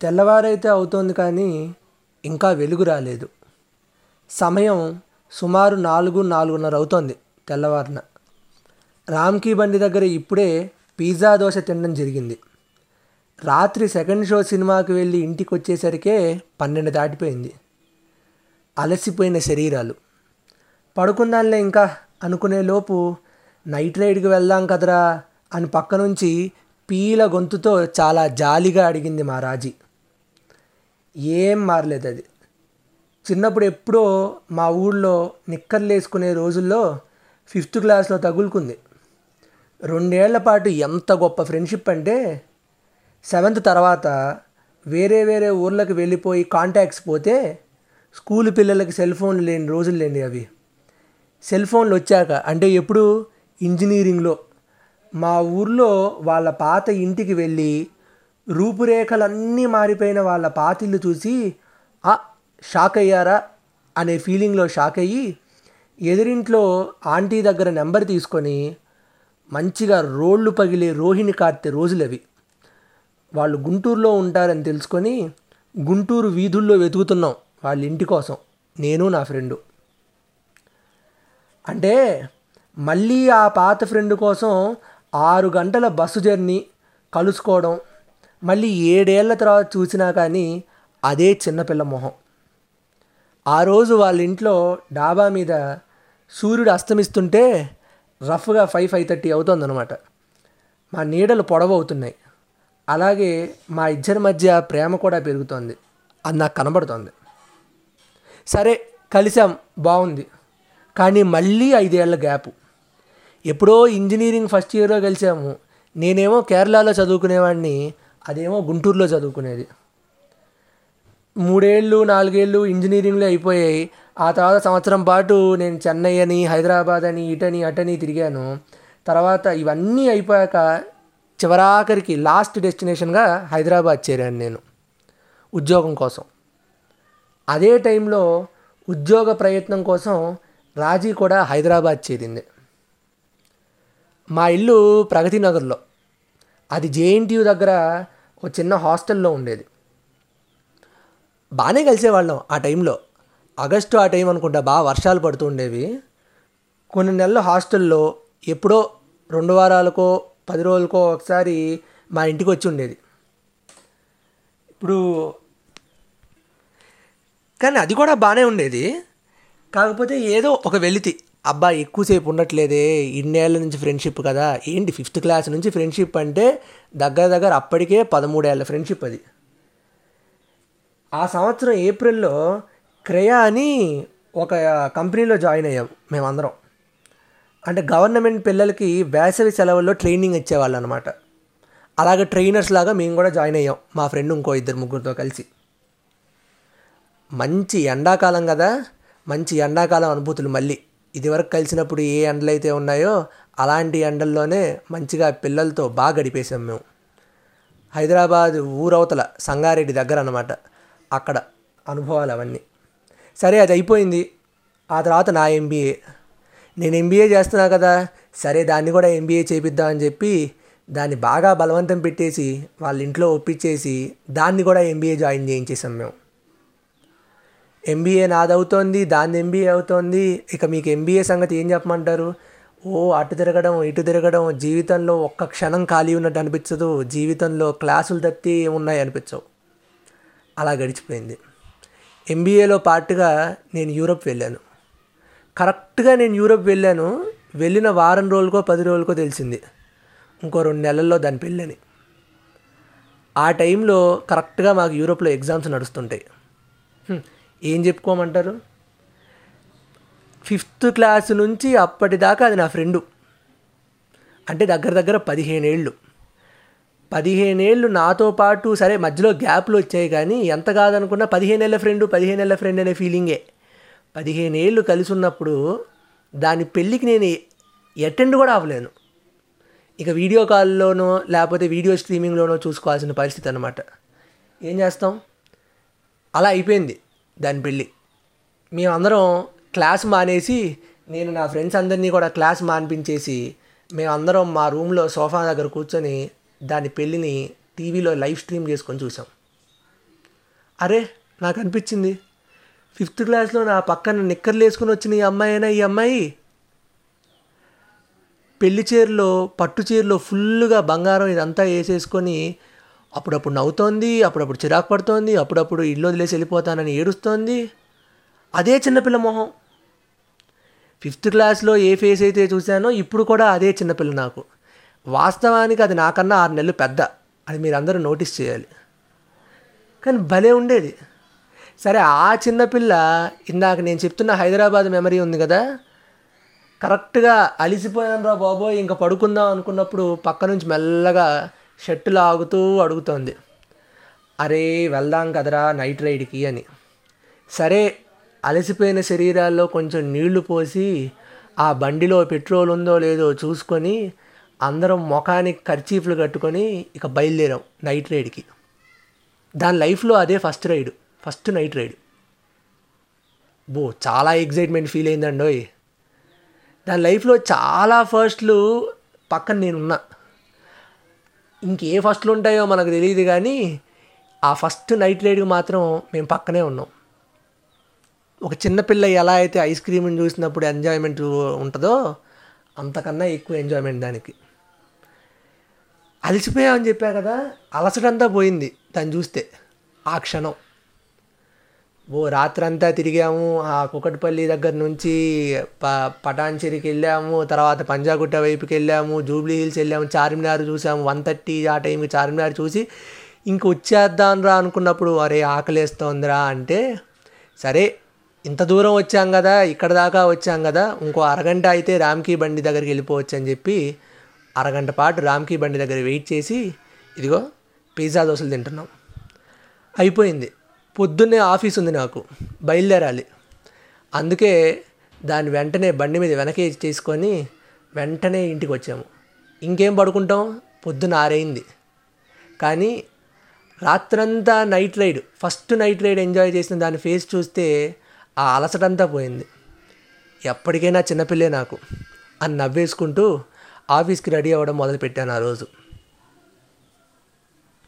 తెల్లవారైతే అవుతోంది కానీ ఇంకా వెలుగు రాలేదు. సమయం సుమారు నాలుగు నాలుగున్నర అవుతోంది తెల్లవారిన. రామ్కీ బండి దగ్గర ఇప్పుడే పిజ్జా దోశ తినడం జరిగింది. రాత్రి సెకండ్ షో సినిమాకి వెళ్ళి ఇంటికి వచ్చేసరికే పన్నెండు దాటిపోయింది. అలసిపోయిన శరీరాలు. పడుకుందాంలే ఇంకా అనుకునే లోపు నైట్ రైడ్కి వెళ్దాం కదరా అని పక్క నుంచి పీల గొంతుతో చాలా జాలిగా అడిగింది మా రాజీ. ఏం మారలేదు అది. చిన్నప్పుడు ఎప్పుడో మా ఊళ్ళో నిక్కర్లు వేసుకునే రోజుల్లో ఫిఫ్త్ క్లాస్లో తగులుకుంది. రెండేళ్ళ పాటు ఎంత గొప్ప ఫ్రెండ్షిప్ అంటే సెవెంత్ తర్వాత వేరే వేరే ఊర్లకు వెళ్ళిపోయి కాంటాక్ట్స్ పోతే స్కూల్ పిల్లలకి సెల్ ఫోన్లు లేని రోజులు లేండి అవి. సెల్ ఫోన్లు వచ్చాక అంటే ఎప్పుడు ఇంజనీరింగ్లో మా ఊర్లో వాళ్ళ పాత ఇంటికి వెళ్ళి రూపురేఖలన్నీ మారిపోయిన వాళ్ళ పాతిళ్ళు చూసి ఆ షాక్ అయ్యారా అనే ఫీలింగ్లో షాక్ అయ్యి ఎదురింట్లో ఆంటీ దగ్గర నెంబర్ తీసుకొని మంచిగా రోళ్ళు పగిలే రోహిణి కార్తె రోజులవి. వాళ్ళు గుంటూరులో ఉంటారని తెలుసుకొని గుంటూరు వీధుల్లో వెతుకుతున్నాం వాళ్ళ ఇంటి కోసం నేను నా ఫ్రెండు. అంటే మళ్ళీ ఆ పాత ఫ్రెండ్ కోసం ఆరు గంటల బస్సు జర్నీ కలుసుకోవడం మళ్ళీ ఏడేళ్ళ తర్వాత చూసినా కానీ అదే చిన్నపిల్ల మొహం. ఆ రోజు వాళ్ళ ఇంట్లో డాబా మీద సూర్యుడు అస్తమిస్తుంటే రఫ్గా ఫైవ్ ఫైవ్ థర్టీ అవుతుందన్నమాట. మా నీడలు పొడవవుతున్నాయి అలాగే మా ఇద్దరి మధ్య ప్రేమ కూడా పెరుగుతోంది. అది నాకు కనబడుతోంది. సరే కలిసాం బాగుంది కానీ మళ్ళీ ఐదేళ్ళ గ్యాపు. ఎప్పుడో ఇంజనీరింగ్ ఫస్ట్ ఇయర్లో కలిసాము నేనేమో కేరళలో చదువుకునేవాడిని. అదేమో గుంటూరులో చదువుకునేది. మూడేళ్ళు నాలుగేళ్ళు ఇంజనీరింగ్లో అయిపోయాయి. ఆ తర్వాత సంవత్సరం పాటు నేను చెన్నై అని హైదరాబాద్ అని ఇటని అటని తిరిగాను. తర్వాత ఇవన్నీ అయిపోయాక చివరాఖరికి లాస్ట్ డెస్టినేషన్గా హైదరాబాద్ చేరాను నేను ఉద్యోగం కోసం. అదే టైంలో ఉద్యోగ ప్రయత్నం కోసం రాజీ కూడా హైదరాబాద్ చేరింది. మా ఇల్లు ప్రగతి నగర్లో. అది జేఎన్టీయూ దగ్గర ఒక చిన్న హాస్టల్లో ఉండేది. బాగానే కలిసేవాళ్ళం ఆ టైంలో. ఆగస్టు ఆ టైం అనుకుంటా బాగా వర్షాలు పడుతూ ఉండేవి. కొన్ని నెలలు హాస్టల్లో ఎప్పుడో రెండు వారాలకో పది రోజులకో ఒకసారి మా ఇంటికి వచ్చి ఉండేది. ఇప్పుడు కానీ అది కూడా బాగానే ఉండేది. కాకపోతే ఏదో ఒక వెలితి. అబ్బా ఎక్కువసేపు ఉండట్లేదే ఇన్నేళ్ళ నుంచి ఫ్రెండ్షిప్ కదా. ఏంటి ఫిఫ్త్ క్లాస్ నుంచి ఫ్రెండ్షిప్ అంటే దగ్గర దగ్గర అప్పటికే పదమూడేళ్ళ ఫ్రెండ్షిప్ అది. ఆ సంవత్సరం ఏప్రిల్లో క్రయా అని ఒక కంపెనీలో జాయిన్ అయ్యాం మేమందరం. అంటే గవర్నమెంట్ పిల్లలకి వేసవి సెలవుల్లో ట్రైనింగ్ ఇచ్చేవాళ్ళు అనమాట అలాగే ట్రైనర్స్ లాగా మేము కూడా జాయిన్ అయ్యాం మా ఫ్రెండ్ ఇంకో ఇద్దరు ముగ్గురితో కలిసి. మంచి ఎండాకాలం కదా మంచి ఎండాకాలం అనుభూతులు మళ్ళీ. ఇదివరకు కలిసినప్పుడు ఏ ఎండలు అయితే ఉన్నాయో అలాంటి ఎండల్లోనే మంచిగా పిల్లలతో బాగా గడిపేసాం మేము. హైదరాబాద్ ఊరవతల సంగారెడ్డి దగ్గర అనమాట అక్కడ అనుభవాలు అవన్నీ. సరే అది అయిపోయింది. ఆ తర్వాత నా ఎంబీఏ నేను ఎంబీఏ చేస్తున్నా కదా సరే దాన్ని కూడా ఎంబీఏ చేపిద్దామని చెప్పి దాన్ని బాగా బలవంతం పెట్టేసి వాళ్ళ ఇంట్లో ఒప్పించేసి దాన్ని కూడా ఎంబీఏ జాయిన్ చేయించేసాం మేము. ఎంబీఏ నాది అవుతోంది దాన్ని ఎంబీఏ అవుతోంది. ఇక మీకు ఎంబీఏ సంగతి ఏం చెప్పమంటారు? ఓ అటు తిరగడం ఇటు తిరగడం జీవితంలో ఒక్క క్షణం ఖాళీ ఉన్నట్టు అనిపించదు. జీవితంలో క్లాసులు తప్పి ఉన్నాయి అనిపించవు. అలా గడిచిపోయింది. ఎంబీఏలో పార్ట్గా నేను యూరప్ వెళ్ళాను. కరెక్ట్గా నేను యూరప్ వెళ్ళాను. వెళ్ళిన వారం రోజులకో పది రోజులకో తెలిసింది. ఇంకో రెండు నెలల్లో దాని పెళ్ళని. ఆ టైంలో కరెక్ట్గా మాకు యూరోప్లో ఎగ్జామ్స్ నడుస్తుంటాయి. ఏం చెప్పుకోమంటారు? ఫిఫ్త్ క్లాస్ నుంచి అప్పటిదాకా అది నా ఫ్రెండు. అంటే దగ్గర దగ్గర పదిహేను ఏళ్ళు పదిహేనేళ్ళు నాతో పాటు సరే మధ్యలో గ్యాప్లు వచ్చాయి కానీ ఎంత కాదనుకున్నా పదిహేనేళ్ళ ఫ్రెండు పదిహేనేళ్ళ ఫ్రెండ్ అనే ఫీలింగే. పదిహేనేళ్ళు కలిసి ఉన్నప్పుడు దాని పెళ్ళికి నేను అటెండ్ కూడా అవ్వలేను. ఇక వీడియో కాల్లోనో లేకపోతే వీడియో స్ట్రీమింగ్లోనో చూసుకోవాల్సిన పరిస్థితి అనమాట ఏం చేస్తాం? అలా అయిపోయింది. దాని పెళ్ళి. మేమందరం క్లాస్ మానేసి నేను నా ఫ్రెండ్స్ అందరినీ కూడా క్లాస్ మానిపించేసి మేమందరం మా రూమ్లో సోఫా దగ్గర కూర్చొని దాని పెళ్ళిని టీవీలో లైవ్ స్ట్రీమ్ చేసుకొని చూసాం. అరే నాకు అనిపించింది ఫిఫ్త్ క్లాస్లో నా పక్కన నిక్కర్లు వేసుకుని వచ్చిన ఈ అమ్మాయి అయినా ఈ అమ్మాయి? పెళ్ళి చీరలో పట్టు చీరలో ఫుల్గా బంగారం ఇదంతా వేసేసుకొని అప్పుడప్పుడు నవ్వుతోంది అప్పుడప్పుడు చిరాకు పడుతోంది అప్పుడప్పుడు ఇల్లు వదిలేసి వెళ్ళిపోతానని ఏడుస్తోంది. అదే చిన్నపిల్ల మొహం. ఫిఫ్త్ క్లాస్లో ఏ ఫేస్ అయితే చూశానో ఇప్పుడు కూడా అదే చిన్నపిల్ల నాకు. వాస్తవానికి అది నాకన్నా ఆరు నెలలు పెద్ద అది మీరు అందరూ నోటీస్ చేయాలి. కానీ భలే ఉండేది. సరే ఆ చిన్నపిల్ల ఇందాక నేను చెప్తున్న హైదరాబాద్ మెమరీ ఉంది కదా? కరెక్ట్గా అలిసిపోయాను రా బాబోయ్ ఇంకా పడుకుందాం అనుకున్నప్పుడు పక్క నుంచి మెల్లగా షర్టు లాగుతూ అడుగుతోంది. అరే వెళ్దాం కదరా నైట్ రైడ్కి అని. సరే అలసిపోయిన శరీరాల్లో కొంచెం నీళ్ళు పోసి ఆ బండిలో పెట్రోల్ ఉందో లేదో చూసుకొని అందరం ముఖానికి ఖర్చీఫ్లు కట్టుకొని ఇక బయలుదేరాం నైట్ రైడ్కి. దాని లైఫ్లో అదే first ride first night ride. బో చాలా ఎగ్జైట్మెంట్ ఫీల్ అయిందండోయ్. దాని లైఫ్లో చాలా ఫస్ట్లు పక్కన నేనున్నా. ఇంకే ఫస్ట్లు ఉంటాయో మనకు తెలియదు కానీ ఆ ఫస్ట్ నైట్ రైడ్కి మాత్రం మేము పక్కనే ఉన్నాం. ఒక చిన్నపిల్ల ఎలా అయితే ఐస్ క్రీమ్ని చూసినప్పుడు ఎంజాయ్మెంట్ ఉంటుందో అంతకన్నా ఎక్కువ ఎంజాయ్మెంట్ దానికి. అలసిపోయామని చెప్పా కదా అలసటంతా పోయింది దాన్ని చూస్తే ఆ క్షణం. ఓ రాత్రంతా తిరిగాము ఆ కుకట్పల్లి దగ్గర నుంచి ప పటాన్చెరికి వెళ్ళాము తర్వాత పంజాగుట్ట వైపుకి వెళ్ళాము జూబ్లీ హిల్స్ వెళ్ళాము చార్మినార్ చూసాము వన్ థర్టీ ఆ టైంకి చార్మినార్ చూసి ఇంక వచ్చేద్దాంరా అనుకున్నప్పుడు అరే ఆకలేస్తోందిరా అంటే సరే ఇంత దూరం వచ్చాం కదా ఇక్కడ దాకా వచ్చాం కదా ఇంకో అరగంట అయితే రామ్కీ బండి దగ్గరికి వెళ్ళిపోవచ్చు అని చెప్పి అరగంట పాటు రామ్కీ బండి దగ్గర వెయిట్ చేసి ఇదిగో పిజ్జా దోశలు తింటున్నాం. అయిపోయింది. పొద్దున్నే ఆఫీస్ ఉంది నాకు బయలుదేరాలి. అందుకే దాన్ని వెంటనే బండి మీద వెనకే చేసుకొని వెంటనే ఇంటికి వచ్చాము. ఇంకేం పడుకుంటాం? పొద్దున ఆరైంది. కానీ రాత్రంతా night ride first night ride enjoy చేసిన దాని ఫేస్ చూస్తే ఆ అలసటంతా పోయింది. ఎప్పటికైనా చిన్నపిల్లే నాకు అని నవ్వేసుకుంటూ ఆఫీస్కి రెడీ అవ్వడం మొదలుపెట్టాను ఆ రోజు.